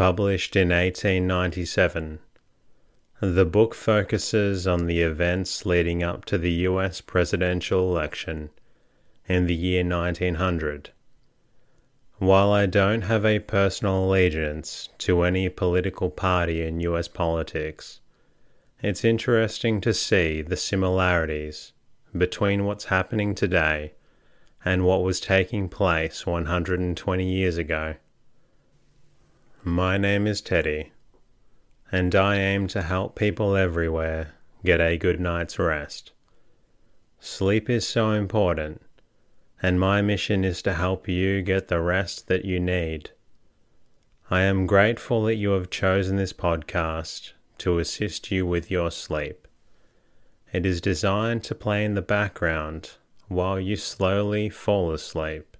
Published in 1897, the book focuses on the events leading up to the US presidential election in the year 1900. While I don't have a personal allegiance to any political party in US politics, it's interesting to see the similarities between what's happening today and what was taking place 120 years ago. My name is Teddy, and I aim to help people everywhere get a good night's rest. Sleep is so important, and my mission is to help you get the rest that you need. I am grateful that you have chosen this podcast to assist you with your sleep. It is designed to play in the background while you slowly fall asleep.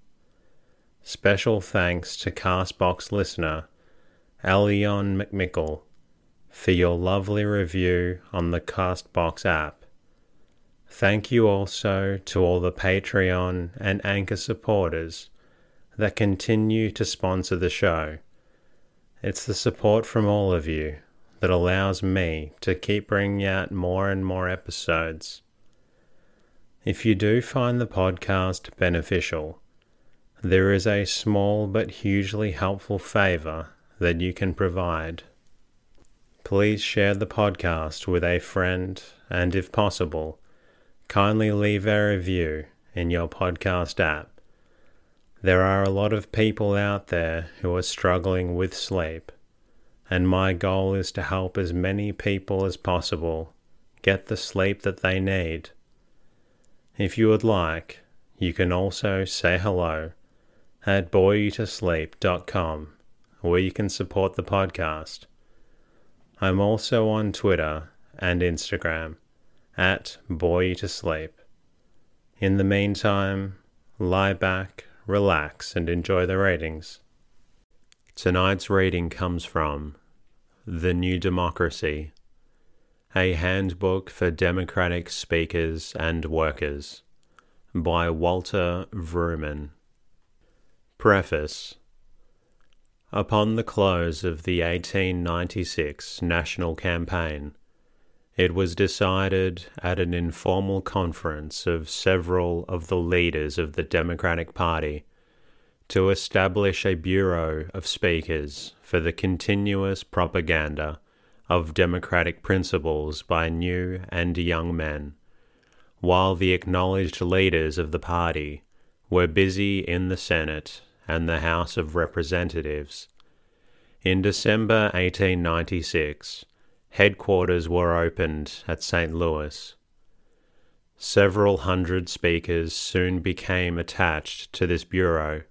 Special thanks to Castbox listener Alion McMickle, for your lovely review on the Castbox app. Thank you also to all the Patreon and Anchor supporters that continue to sponsor the show. It's the support from all of you that allows me to keep bringing out more and more episodes. If you do find the podcast beneficial, there is a small but hugely helpful favor that you can provide. Please share the podcast with a friend and, if possible, kindly leave a review in your podcast app. There are a lot of people out there who are struggling with sleep, and my goal is to help as many people as possible get the sleep that they need. If you would like, you can also say hello at boreyoutosleep.com where you can support the podcast. I'm also on Twitter and Instagram at Boy to Sleep. In the meantime, lie back, relax, and enjoy the ratings. Tonight's reading comes from The New Democracy, a handbook for democratic speakers and workers by Walter Vrooman. Preface Upon the close of the 1896 national campaign, it was decided at an informal conference of several of the leaders of the Democratic Party to establish a Bureau of Speakers for the continuous propaganda of democratic principles by new and young men, while the acknowledged leaders of the party were busy in the Senate and the House of Representatives. In December 1896, headquarters were opened at St. Louis. Several hundred speakers soon became attached to this bureau,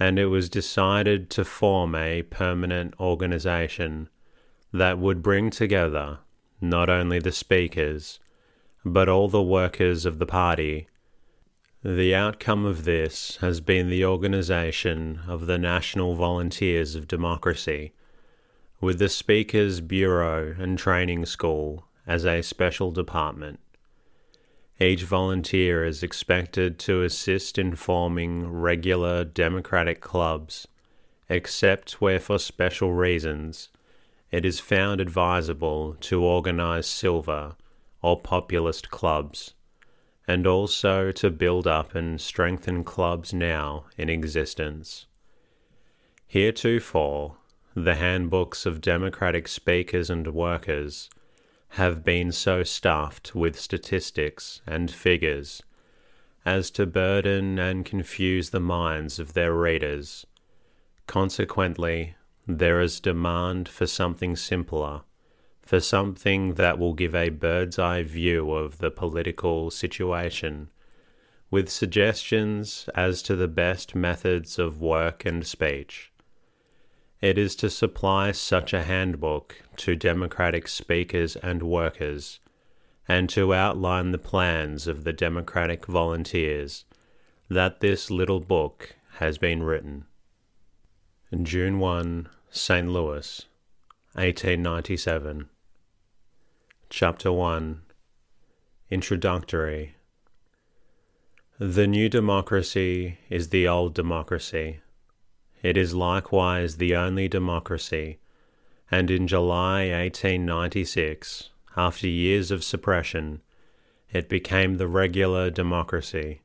and it was decided to form a permanent organization that would bring together not only the speakers, but all the workers of the party the outcome of this has been the organization of the National Volunteers of Democracy, with the Speakers Bureau and Training School as a special department. Each volunteer is expected to assist in forming regular democratic clubs, except where for special reasons it is found advisable to organize silver or populist clubs and also to build up and strengthen clubs now in existence. Heretofore, the handbooks of democratic speakers and workers have been so stuffed with statistics and figures as to burden and confuse the minds of their readers. Consequently, there is demand for something simpler for something that will give a bird's eye view of the political situation, with suggestions as to the best methods of work and speech. It is to supply such a handbook to Democratic speakers and workers, and to outline the plans of the Democratic volunteers, that this little book has been written. June 1, St. Louis, 1897. Chapter 1 Introductory The new democracy is the old democracy it is likewise the only democracy, and in July 1896, after years of suppression, it became the regular democracy.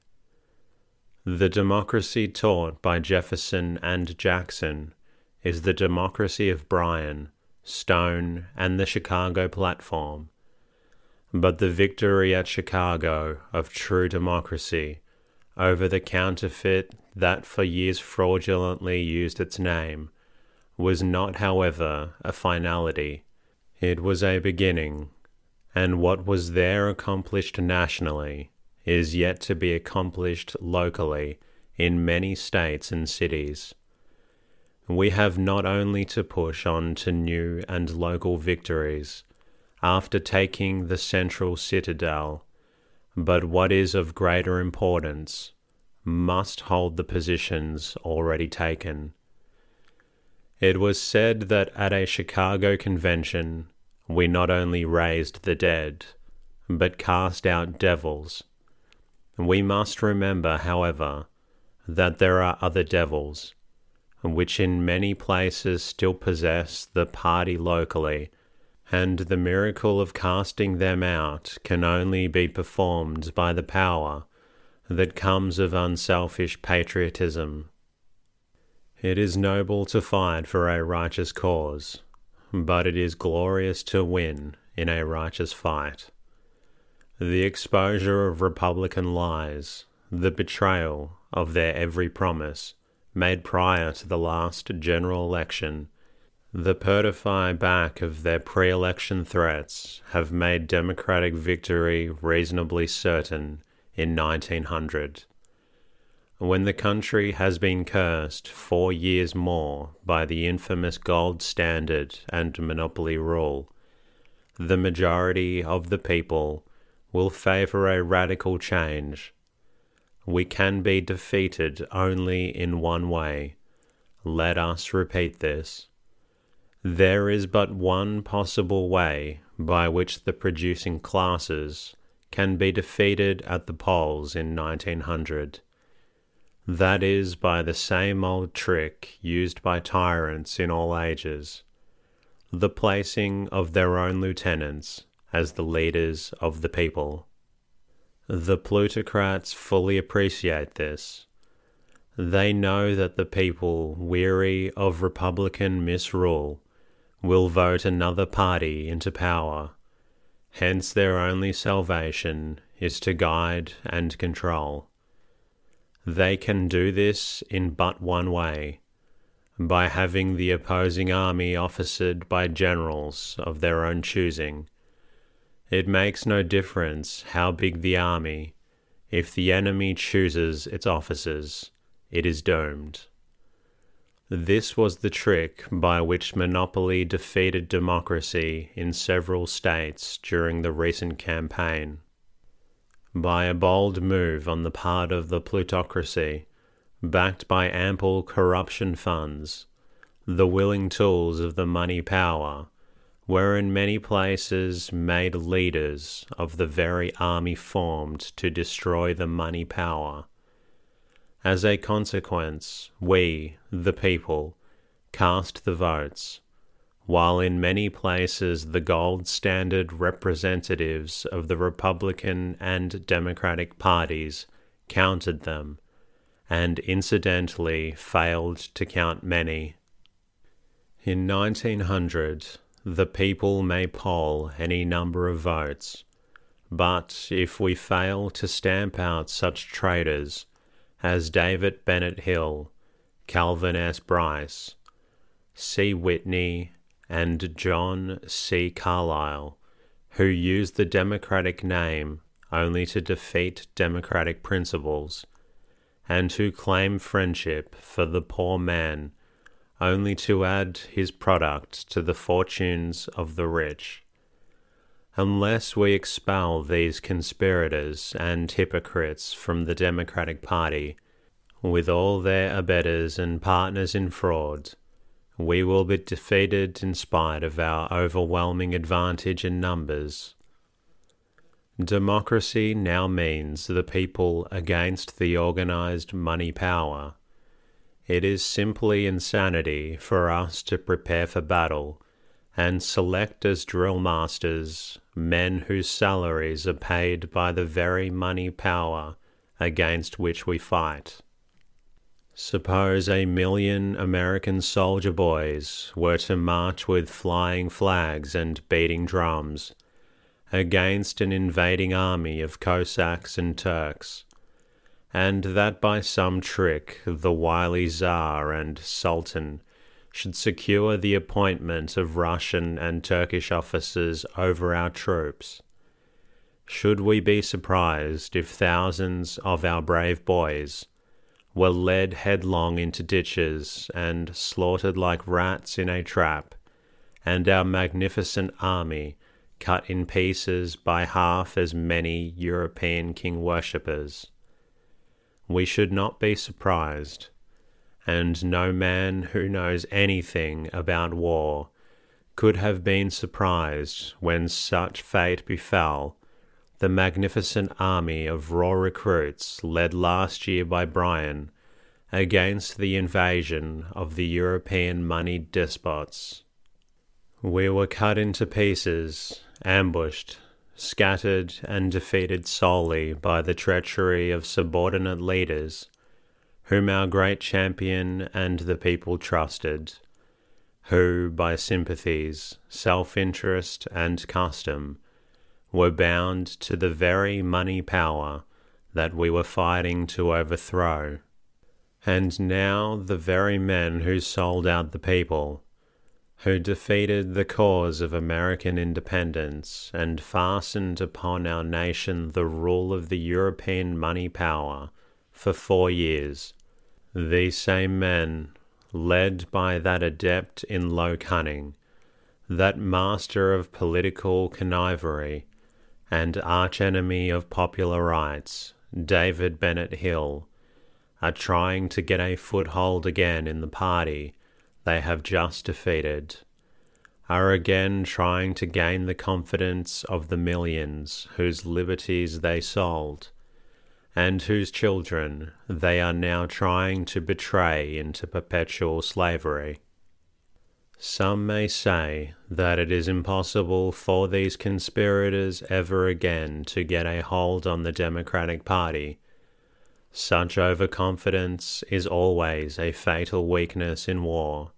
The democracy taught by Jefferson and Jackson is the democracy of Bryan, Stone, and the Chicago platform. But the victory at Chicago of true democracy over the counterfeit that for years fraudulently used its name, was not, however, a finality. It was a beginning, and what was there accomplished nationally is yet to be accomplished locally in many states and cities. We have not only to push on to new and local victories after taking the central citadel, but what is of greater importance, must hold the positions already taken. It was said that at a Chicago convention we not only raised the dead, but cast out devils. We must remember, however, that there are other devils, which in many places still possess the party locally, and the miracle of casting them out can only be performed by the power that comes of unselfish patriotism. It is noble to fight for a righteous cause, but it is glorious to win in a righteous fight. The exposure of Republican lies, the betrayal of their every promise made prior to the last general election, the pertify back of their pre election threats have made Democratic victory reasonably certain in 1900. When the country has been cursed four years more by the infamous gold standard and monopoly rule, the majority of the people will favour a radical change. We can be defeated only in one way. Let us repeat this. There is but one possible way by which the producing classes can be defeated at the polls in 1900. That is by the same old trick used by tyrants in all ages the placing of their own lieutenants as the leaders of the people. The plutocrats fully appreciate this. They know that the people, weary of Republican misrule, will vote another party into power Hence, their only salvation is to guide and control. They can do this in but one way by having the opposing army officered by generals of their own choosing. It makes no difference how big the army, if the enemy chooses its officers, it is doomed. This was the trick by which monopoly defeated democracy in several states during the recent campaign. By a bold move on the part of the plutocracy, backed by ample corruption funds, the willing tools of the money power were in many places made leaders of the very army formed to destroy the money power as a consequence, we, the people, cast the votes, while in many places the gold standard representatives of the Republican and Democratic parties counted them, and incidentally failed to count many. In 1900, the people may poll any number of votes, but if we fail to stamp out such traitors, as David Bennett Hill, Calvin S. Brice, C. Whitney, and John C. Carlisle, who used the Democratic name only to defeat Democratic principles, and who claim friendship for the poor man only to add his product to the fortunes of the rich. Unless we expel these conspirators and hypocrites from the Democratic Party, with all their abettors and partners in fraud, we will be defeated in spite of our overwhelming advantage in numbers. Democracy now means the people against the organized money power it is simply insanity for us to prepare for battle and select as drill masters men whose salaries are paid by the very money power against which we fight. Suppose a million American soldier boys were to march with flying flags and beating drums against an invading army of Cossacks and Turks and that by some trick the wily Tsar and Sultan should secure the appointment of Russian and Turkish officers over our troops. Should we be surprised if thousands of our brave boys were led headlong into ditches and slaughtered like rats in a trap, and our magnificent army cut in pieces by half as many European king worshippers? we should not be surprised, and no man who knows anything about war could have been surprised when such fate befell the magnificent army of raw recruits led last year by Bryan against the invasion of the European moneyed despots. We were cut into pieces, ambushed, scattered and defeated solely by the treachery of subordinate leaders, whom our great champion and the people trusted, who, by sympathies, self interest, and custom, were bound to the very money power that we were fighting to overthrow. And now the very men who sold out the people who defeated the cause of American independence and fastened upon our nation the rule of the European money power for four years. These same men, led by that adept in low cunning, that master of political connivery, and archenemy of popular rights, David Bennett Hill, are trying to get a foothold again in the party they have just defeated, are again trying to gain the confidence of the millions whose liberties they sold, and whose children they are now trying to betray into perpetual slavery. Some may say that it is impossible for these conspirators ever again to get a hold on the Democratic Party. Such overconfidence is always a fatal weakness in war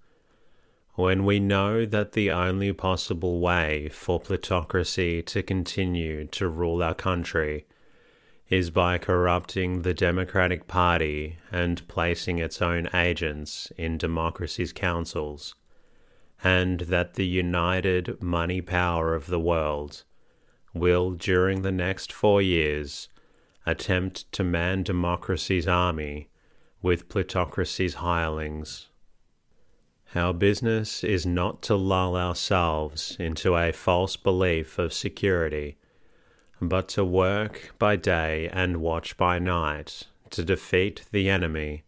when we know that the only possible way for plutocracy to continue to rule our country is by corrupting the Democratic Party and placing its own agents in democracy's councils, and that the united money power of the world will, during the next four years, attempt to man democracy's army with plutocracy's hirelings. Our business is not to lull ourselves into a false belief of security, but to work by day and watch by night to defeat the enemy.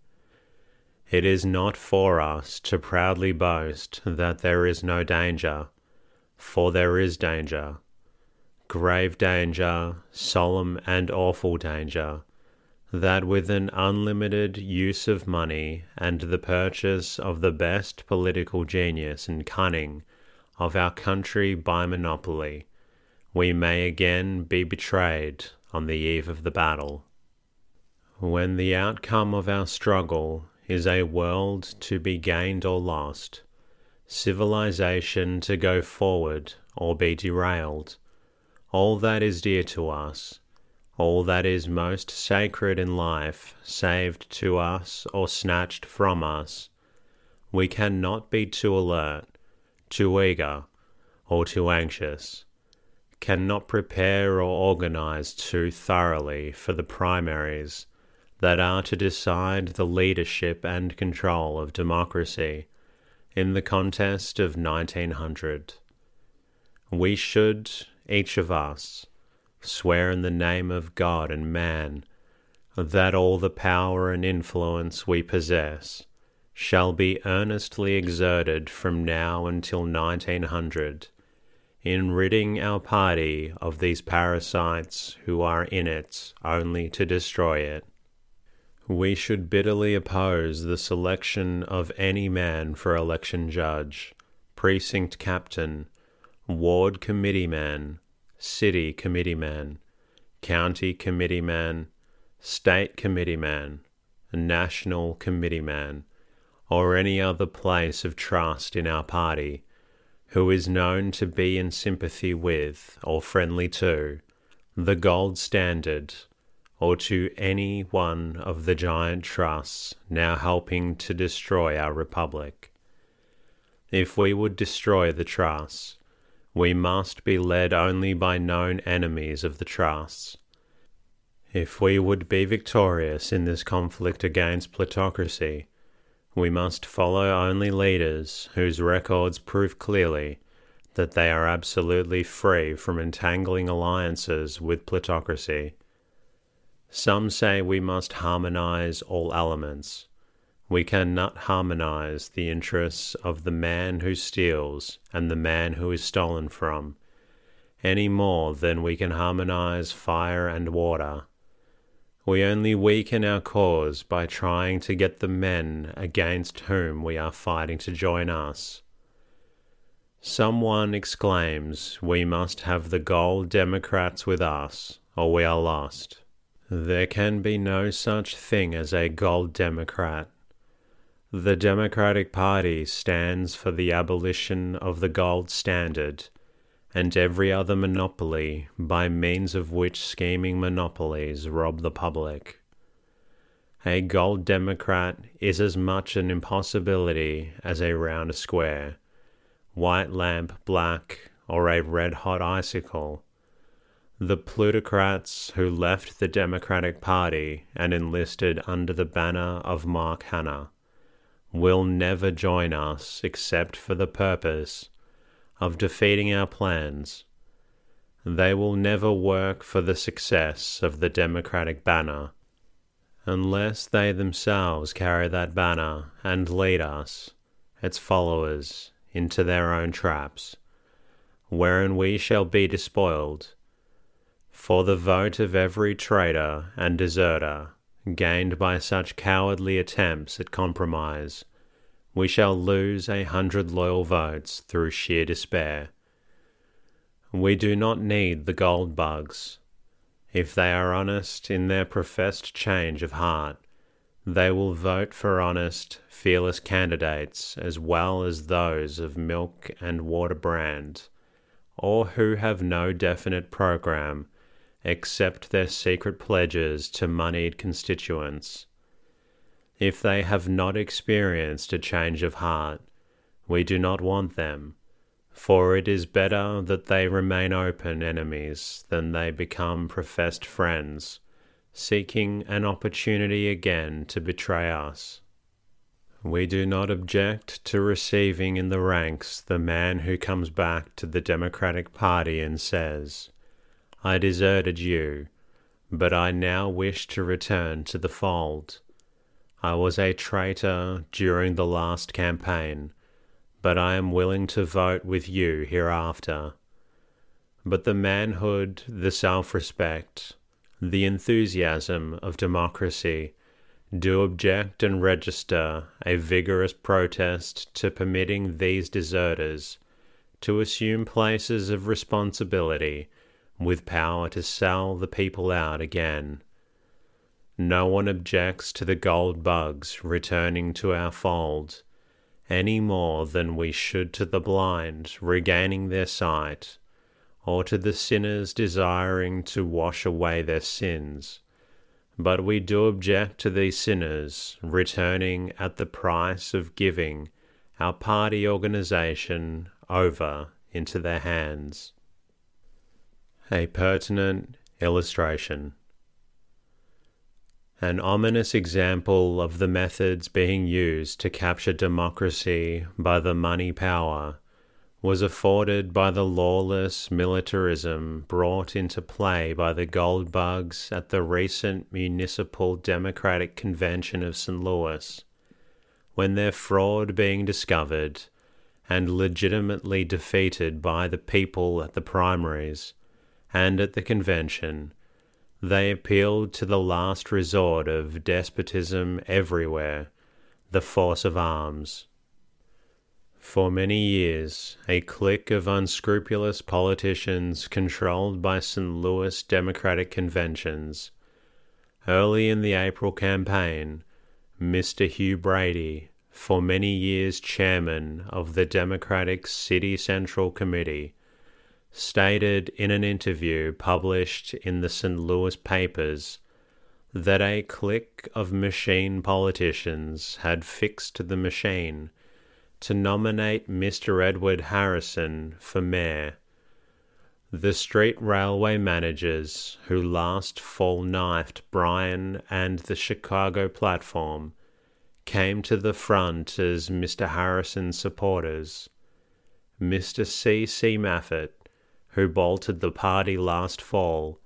It is not for us to proudly boast that there is no danger, for there is danger. Grave danger, solemn and awful danger that with an unlimited use of money and the purchase of the best political genius and cunning of our country by monopoly, we may again be betrayed on the eve of the battle. When the outcome of our struggle is a world to be gained or lost, civilization to go forward or be derailed, all that is dear to us all that is most sacred in life saved to us or snatched from us, we cannot be too alert, too eager, or too anxious, cannot prepare or organize too thoroughly for the primaries that are to decide the leadership and control of democracy in the contest of 1900. We should, each of us, swear in the name of God and man that all the power and influence we possess shall be earnestly exerted from now until 1900 in ridding our party of these parasites who are in it only to destroy it. We should bitterly oppose the selection of any man for election judge, precinct captain, ward committeeman, city committeeman, county committeeman, state committeeman, national committeeman, or any other place of trust in our party who is known to be in sympathy with or friendly to the gold standard or to any one of the giant trusts now helping to destroy our republic. If we would destroy the trusts, we must be led only by known enemies of the trusts. If we would be victorious in this conflict against plutocracy, we must follow only leaders whose records prove clearly that they are absolutely free from entangling alliances with plutocracy. Some say we must harmonize all elements. We cannot harmonize the interests of the man who steals and the man who is stolen from, any more than we can harmonize fire and water we only weaken our cause by trying to get the men against whom we are fighting to join us. Someone exclaims, We must have the gold Democrats with us, or we are lost. There can be no such thing as a gold Democrat. The Democratic Party stands for the abolition of the gold standard and every other monopoly by means of which scheming monopolies rob the public. A gold democrat is as much an impossibility as a round square, white lamp black, or a red hot icicle. The plutocrats who left the Democratic Party and enlisted under the banner of Mark Hanna will never join us except for the purpose of defeating our plans, they will never work for the success of the Democratic banner unless they themselves carry that banner and lead us, its followers, into their own traps, wherein we shall be despoiled. For the vote of every traitor and deserter gained by such cowardly attempts at compromise we shall lose a hundred loyal votes through sheer despair. We do not need the gold bugs. If they are honest in their professed change of heart, they will vote for honest, fearless candidates as well as those of milk and water brand, or who have no definite program except their secret pledges to moneyed constituents. If they have not experienced a change of heart, we do not want them, for it is better that they remain open enemies than they become professed friends, seeking an opportunity again to betray us. We do not object to receiving in the ranks the man who comes back to the Democratic Party and says, I deserted you, but I now wish to return to the fold. I was a traitor during the last campaign, but I am willing to vote with you hereafter. But the manhood, the self respect, the enthusiasm of democracy do object and register a vigorous protest to permitting these deserters to assume places of responsibility with power to sell the people out again. No one objects to the gold bugs returning to our fold any more than we should to the blind regaining their sight, or to the sinners desiring to wash away their sins. But we do object to these sinners returning at the price of giving our party organization over into their hands. A pertinent illustration. An ominous example of the methods being used to capture democracy by the money power was afforded by the lawless militarism brought into play by the gold bugs at the recent Municipal Democratic Convention of St. Louis, when their fraud being discovered and legitimately defeated by the people at the primaries and at the convention, they appealed to the last resort of despotism everywhere, the force of arms. For many years, a clique of unscrupulous politicians controlled by St. Louis Democratic conventions. Early in the April campaign, Mr. Hugh Brady, for many years chairman of the Democratic City Central Committee, stated in an interview published in the St. Louis papers that a clique of machine politicians had fixed the machine to nominate Mr. Edward Harrison for mayor. The street railway managers who last fall knifed Bryan and the Chicago platform came to the front as Mr. Harrison's supporters. Mr. C. C. Maffitt, who bolted the party last fall,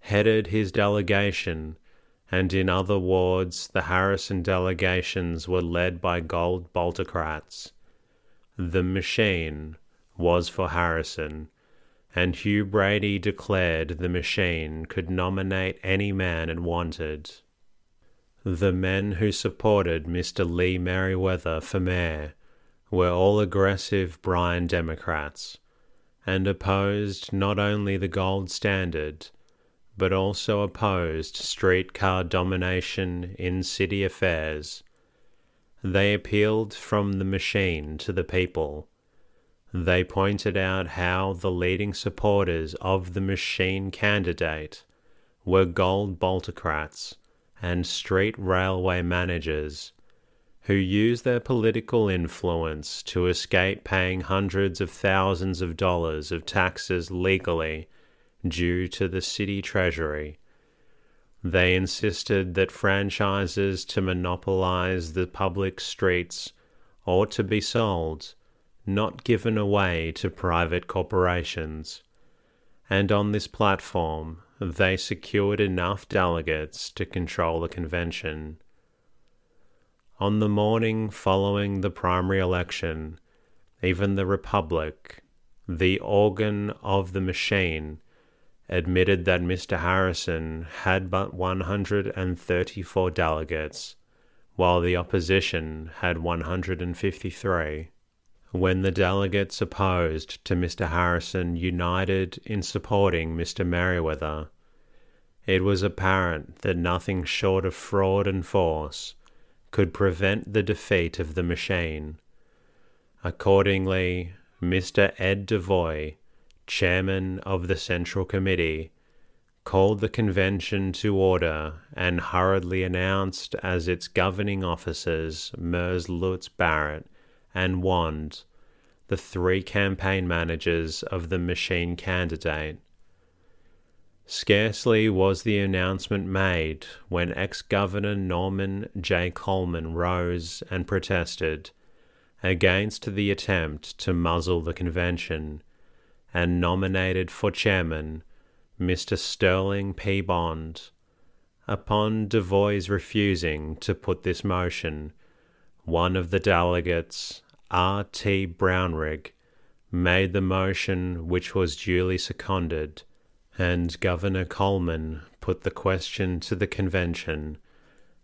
headed his delegation, and in other wards the Harrison delegations were led by gold boltocrats. The machine was for Harrison, and Hugh Brady declared the machine could nominate any man it wanted. The men who supported Mr. Lee Meriwether for mayor were all aggressive Bryan Democrats and opposed not only the gold standard, but also opposed streetcar domination in city affairs. They appealed from the machine to the people. They pointed out how the leading supporters of the machine candidate were gold boltocrats and street railway managers who use their political influence to escape paying hundreds of thousands of dollars of taxes legally due to the city treasury. They insisted that franchises to monopolize the public streets ought to be sold, not given away to private corporations. And on this platform, they secured enough delegates to control the convention. On the morning following the primary election, even the Republic, the organ of the machine, admitted that Mr. Harrison had but 134 delegates, while the opposition had 153. When the delegates opposed to Mr. Harrison united in supporting Mr. Meriwether, it was apparent that nothing short of fraud and force could prevent the defeat of the machine. Accordingly, Mr. Ed Devoy, chairman of the Central Committee, called the convention to order and hurriedly announced as its governing officers Mers Lutz Barrett and Wand, the three campaign managers of the machine candidate. Scarcely was the announcement made when ex Governor Norman J. Coleman rose and protested against the attempt to muzzle the convention and nominated for chairman Mr. Sterling P. Bond. Upon Devoy's refusing to put this motion, one of the delegates, R. T. Brownrigg, made the motion which was duly seconded, and Governor Coleman put the question to the convention,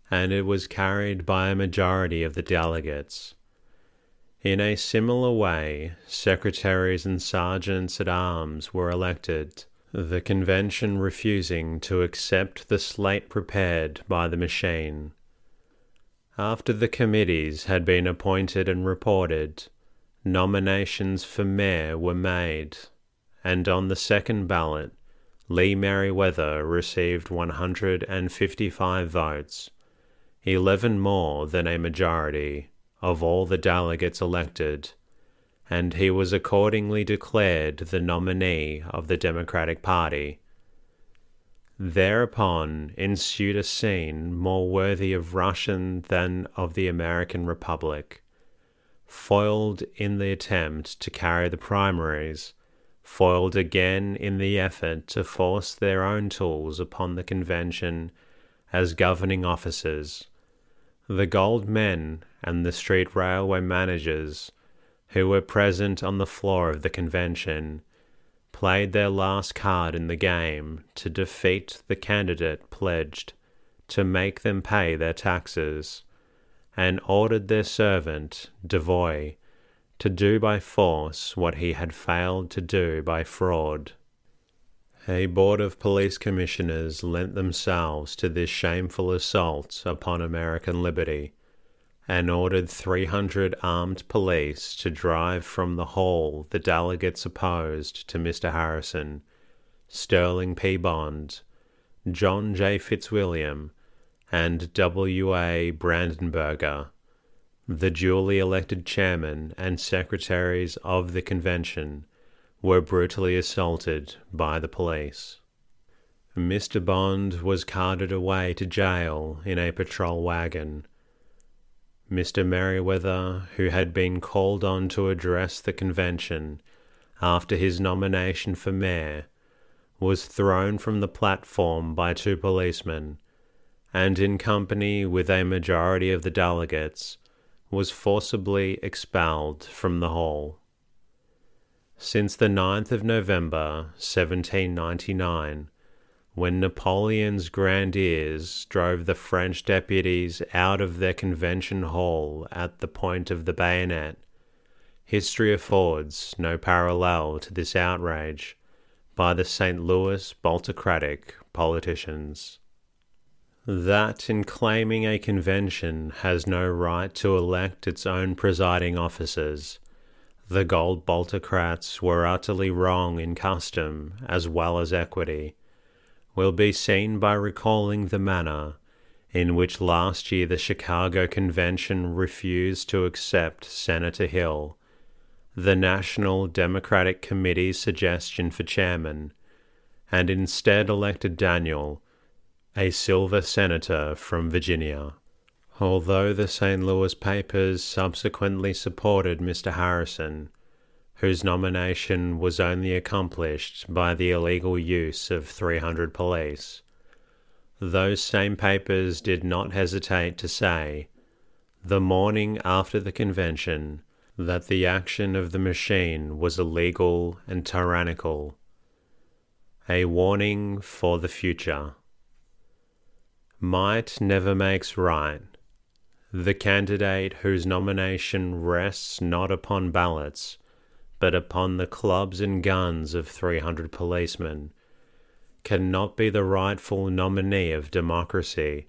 and it was carried by a majority of the delegates. In a similar way, secretaries and sergeants at arms were elected, the convention refusing to accept the slate prepared by the machine. After the committees had been appointed and reported, nominations for mayor were made, and on the second ballot, Lee Meriwether received 155 votes, 11 more than a majority of all the delegates elected, and he was accordingly declared the nominee of the Democratic Party. Thereupon ensued a scene more worthy of Russian than of the American Republic. Foiled in the attempt to carry the primaries, foiled again in the effort to force their own tools upon the convention as governing officers, the gold men and the street railway managers who were present on the floor of the convention played their last card in the game to defeat the candidate pledged to make them pay their taxes, and ordered their servant, Devoy, to do by force what he had failed to do by fraud. A board of police commissioners lent themselves to this shameful assault upon American liberty and ordered 300 armed police to drive from the hall the delegates opposed to Mr. Harrison, Sterling P. Bond, John J. Fitzwilliam, and W. A. Brandenberger, the duly elected chairman and secretaries of the convention, were brutally assaulted by the police. Mr. Bond was carted away to jail in a patrol wagon Mr. Meriwether, who had been called on to address the convention after his nomination for mayor, was thrown from the platform by two policemen, and in company with a majority of the delegates, was forcibly expelled from the hall. Since the 9th of November, 1799, when Napoleon's grandees drove the French deputies out of their convention hall at the point of the bayonet, history affords no parallel to this outrage by the St. Louis Boltocratic politicians. That in claiming a convention has no right to elect its own presiding officers, the gold Boltocrats were utterly wrong in custom as well as equity will be seen by recalling the manner in which last year the Chicago Convention refused to accept Senator Hill, the National Democratic Committee's suggestion for chairman, and instead elected Daniel, a silver senator from Virginia. Although the St. Louis papers subsequently supported Mr. Harrison, whose nomination was only accomplished by the illegal use of 300 police. Those same papers did not hesitate to say, the morning after the convention, that the action of the machine was illegal and tyrannical. A warning for the future. Might never makes right. The candidate whose nomination rests not upon ballots but upon the clubs and guns of 300 policemen, cannot be the rightful nominee of democracy,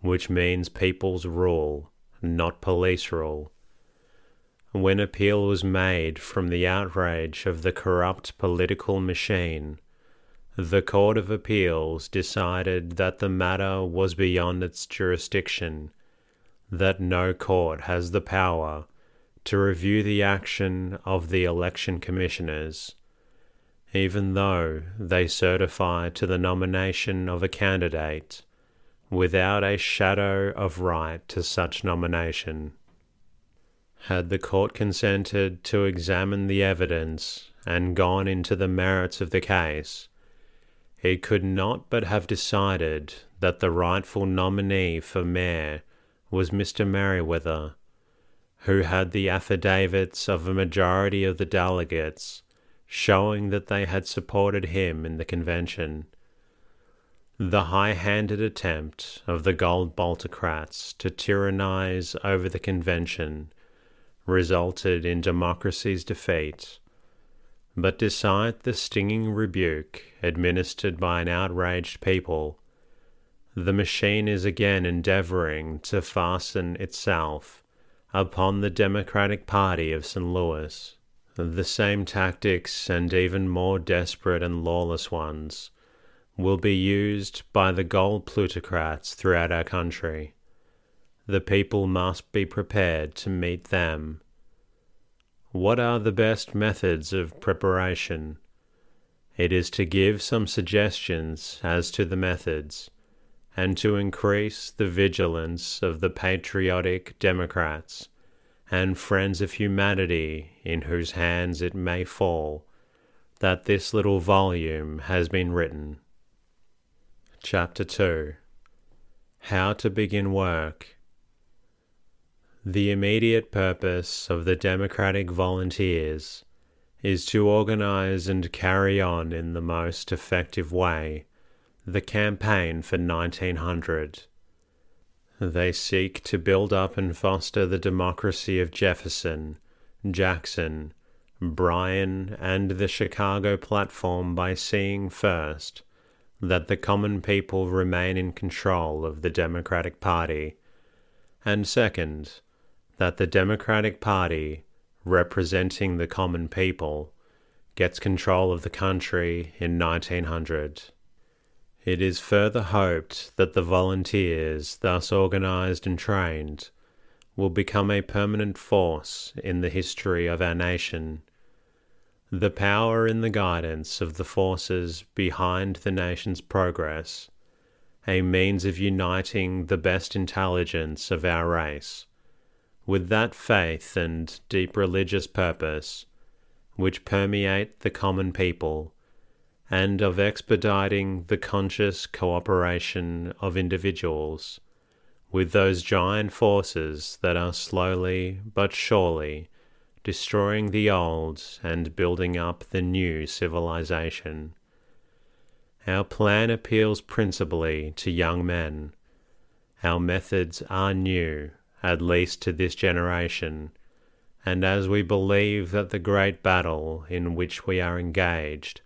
which means people's rule, not police rule. When appeal was made from the outrage of the corrupt political machine, the Court of Appeals decided that the matter was beyond its jurisdiction, that no court has the power to review the action of the election commissioners, even though they certify to the nomination of a candidate without a shadow of right to such nomination. Had the court consented to examine the evidence and gone into the merits of the case, it could not but have decided that the rightful nominee for mayor was Mr. Meriwether who had the affidavits of a majority of the delegates showing that they had supported him in the convention. The high handed attempt of the gold Boltocrats to tyrannize over the convention resulted in democracy's defeat. But despite the stinging rebuke administered by an outraged people, the machine is again endeavoring to fasten itself upon the Democratic Party of St. Louis. The same tactics, and even more desperate and lawless ones, will be used by the gold plutocrats throughout our country. The people must be prepared to meet them. What are the best methods of preparation? it is to give some suggestions as to the methods and to increase the vigilance of the patriotic Democrats and friends of humanity in whose hands it may fall that this little volume has been written. Chapter 2 How to Begin Work The immediate purpose of the Democratic Volunteers is to organize and carry on in the most effective way the campaign for 1900. They seek to build up and foster the democracy of Jefferson, Jackson, Bryan, and the Chicago platform by seeing first that the common people remain in control of the Democratic Party, and second, that the Democratic Party, representing the common people, gets control of the country in 1900. It is further hoped that the volunteers, thus organized and trained, will become a permanent force in the history of our nation. The power and the guidance of the forces behind the nation's progress, a means of uniting the best intelligence of our race with that faith and deep religious purpose which permeate the common people and of expediting the conscious cooperation of individuals with those giant forces that are slowly but surely destroying the old and building up the new civilization. Our plan appeals principally to young men. Our methods are new, at least to this generation, and as we believe that the great battle in which we are engaged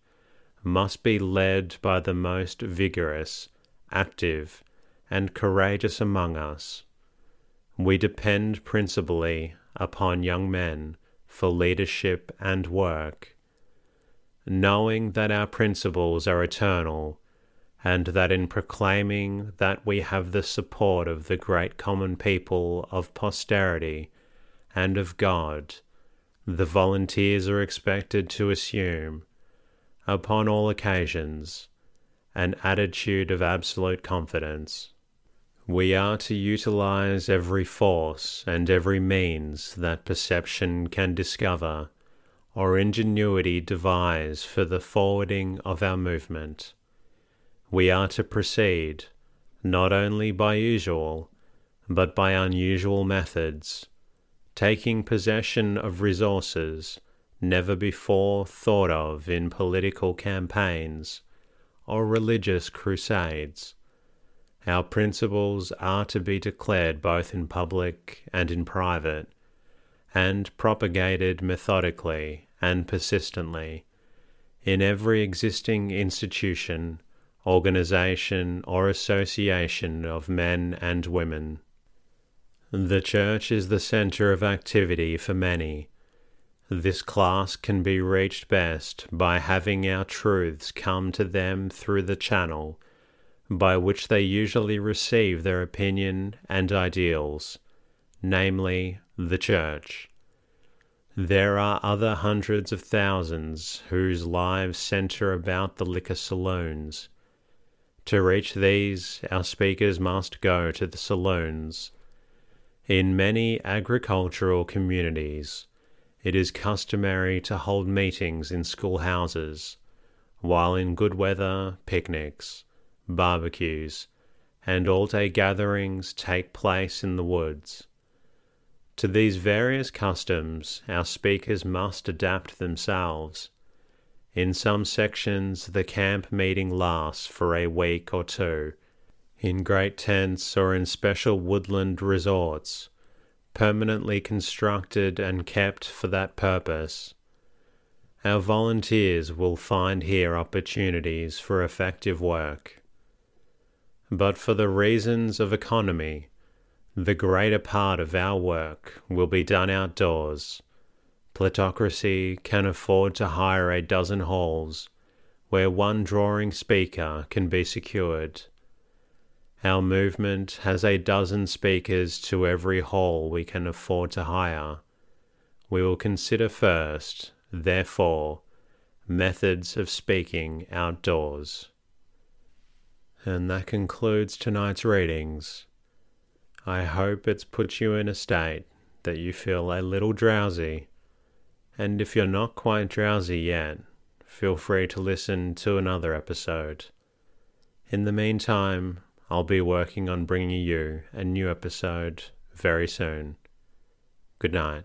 must be led by the most vigorous, active, and courageous among us. We depend principally upon young men for leadership and work. Knowing that our principles are eternal, and that in proclaiming that we have the support of the great common people of posterity and of God, the volunteers are expected to assume upon all occasions, an attitude of absolute confidence. We are to utilize every force and every means that perception can discover or ingenuity devise for the forwarding of our movement. We are to proceed not only by usual, but by unusual methods, taking possession of resources never before thought of in political campaigns or religious crusades. Our principles are to be declared both in public and in private, and propagated methodically and persistently in every existing institution, organization, or association of men and women. The Church is the center of activity for many this class can be reached best by having our truths come to them through the channel by which they usually receive their opinion and ideals, namely, the Church. There are other hundreds of thousands whose lives center about the liquor saloons. To reach these, our speakers must go to the saloons. In many agricultural communities, it is customary to hold meetings in schoolhouses, while in good weather, picnics, barbecues, and all day gatherings take place in the woods. To these various customs, our speakers must adapt themselves. In some sections, the camp meeting lasts for a week or two, in great tents or in special woodland resorts permanently constructed and kept for that purpose. Our volunteers will find here opportunities for effective work. But for the reasons of economy, the greater part of our work will be done outdoors. Plutocracy can afford to hire a dozen halls where one drawing speaker can be secured. Our movement has a dozen speakers to every hall we can afford to hire. We will consider first, therefore, methods of speaking outdoors. And that concludes tonight's readings. I hope it's put you in a state that you feel a little drowsy. And if you're not quite drowsy yet, feel free to listen to another episode. In the meantime, I'll be working on bringing you a new episode very soon. Good night.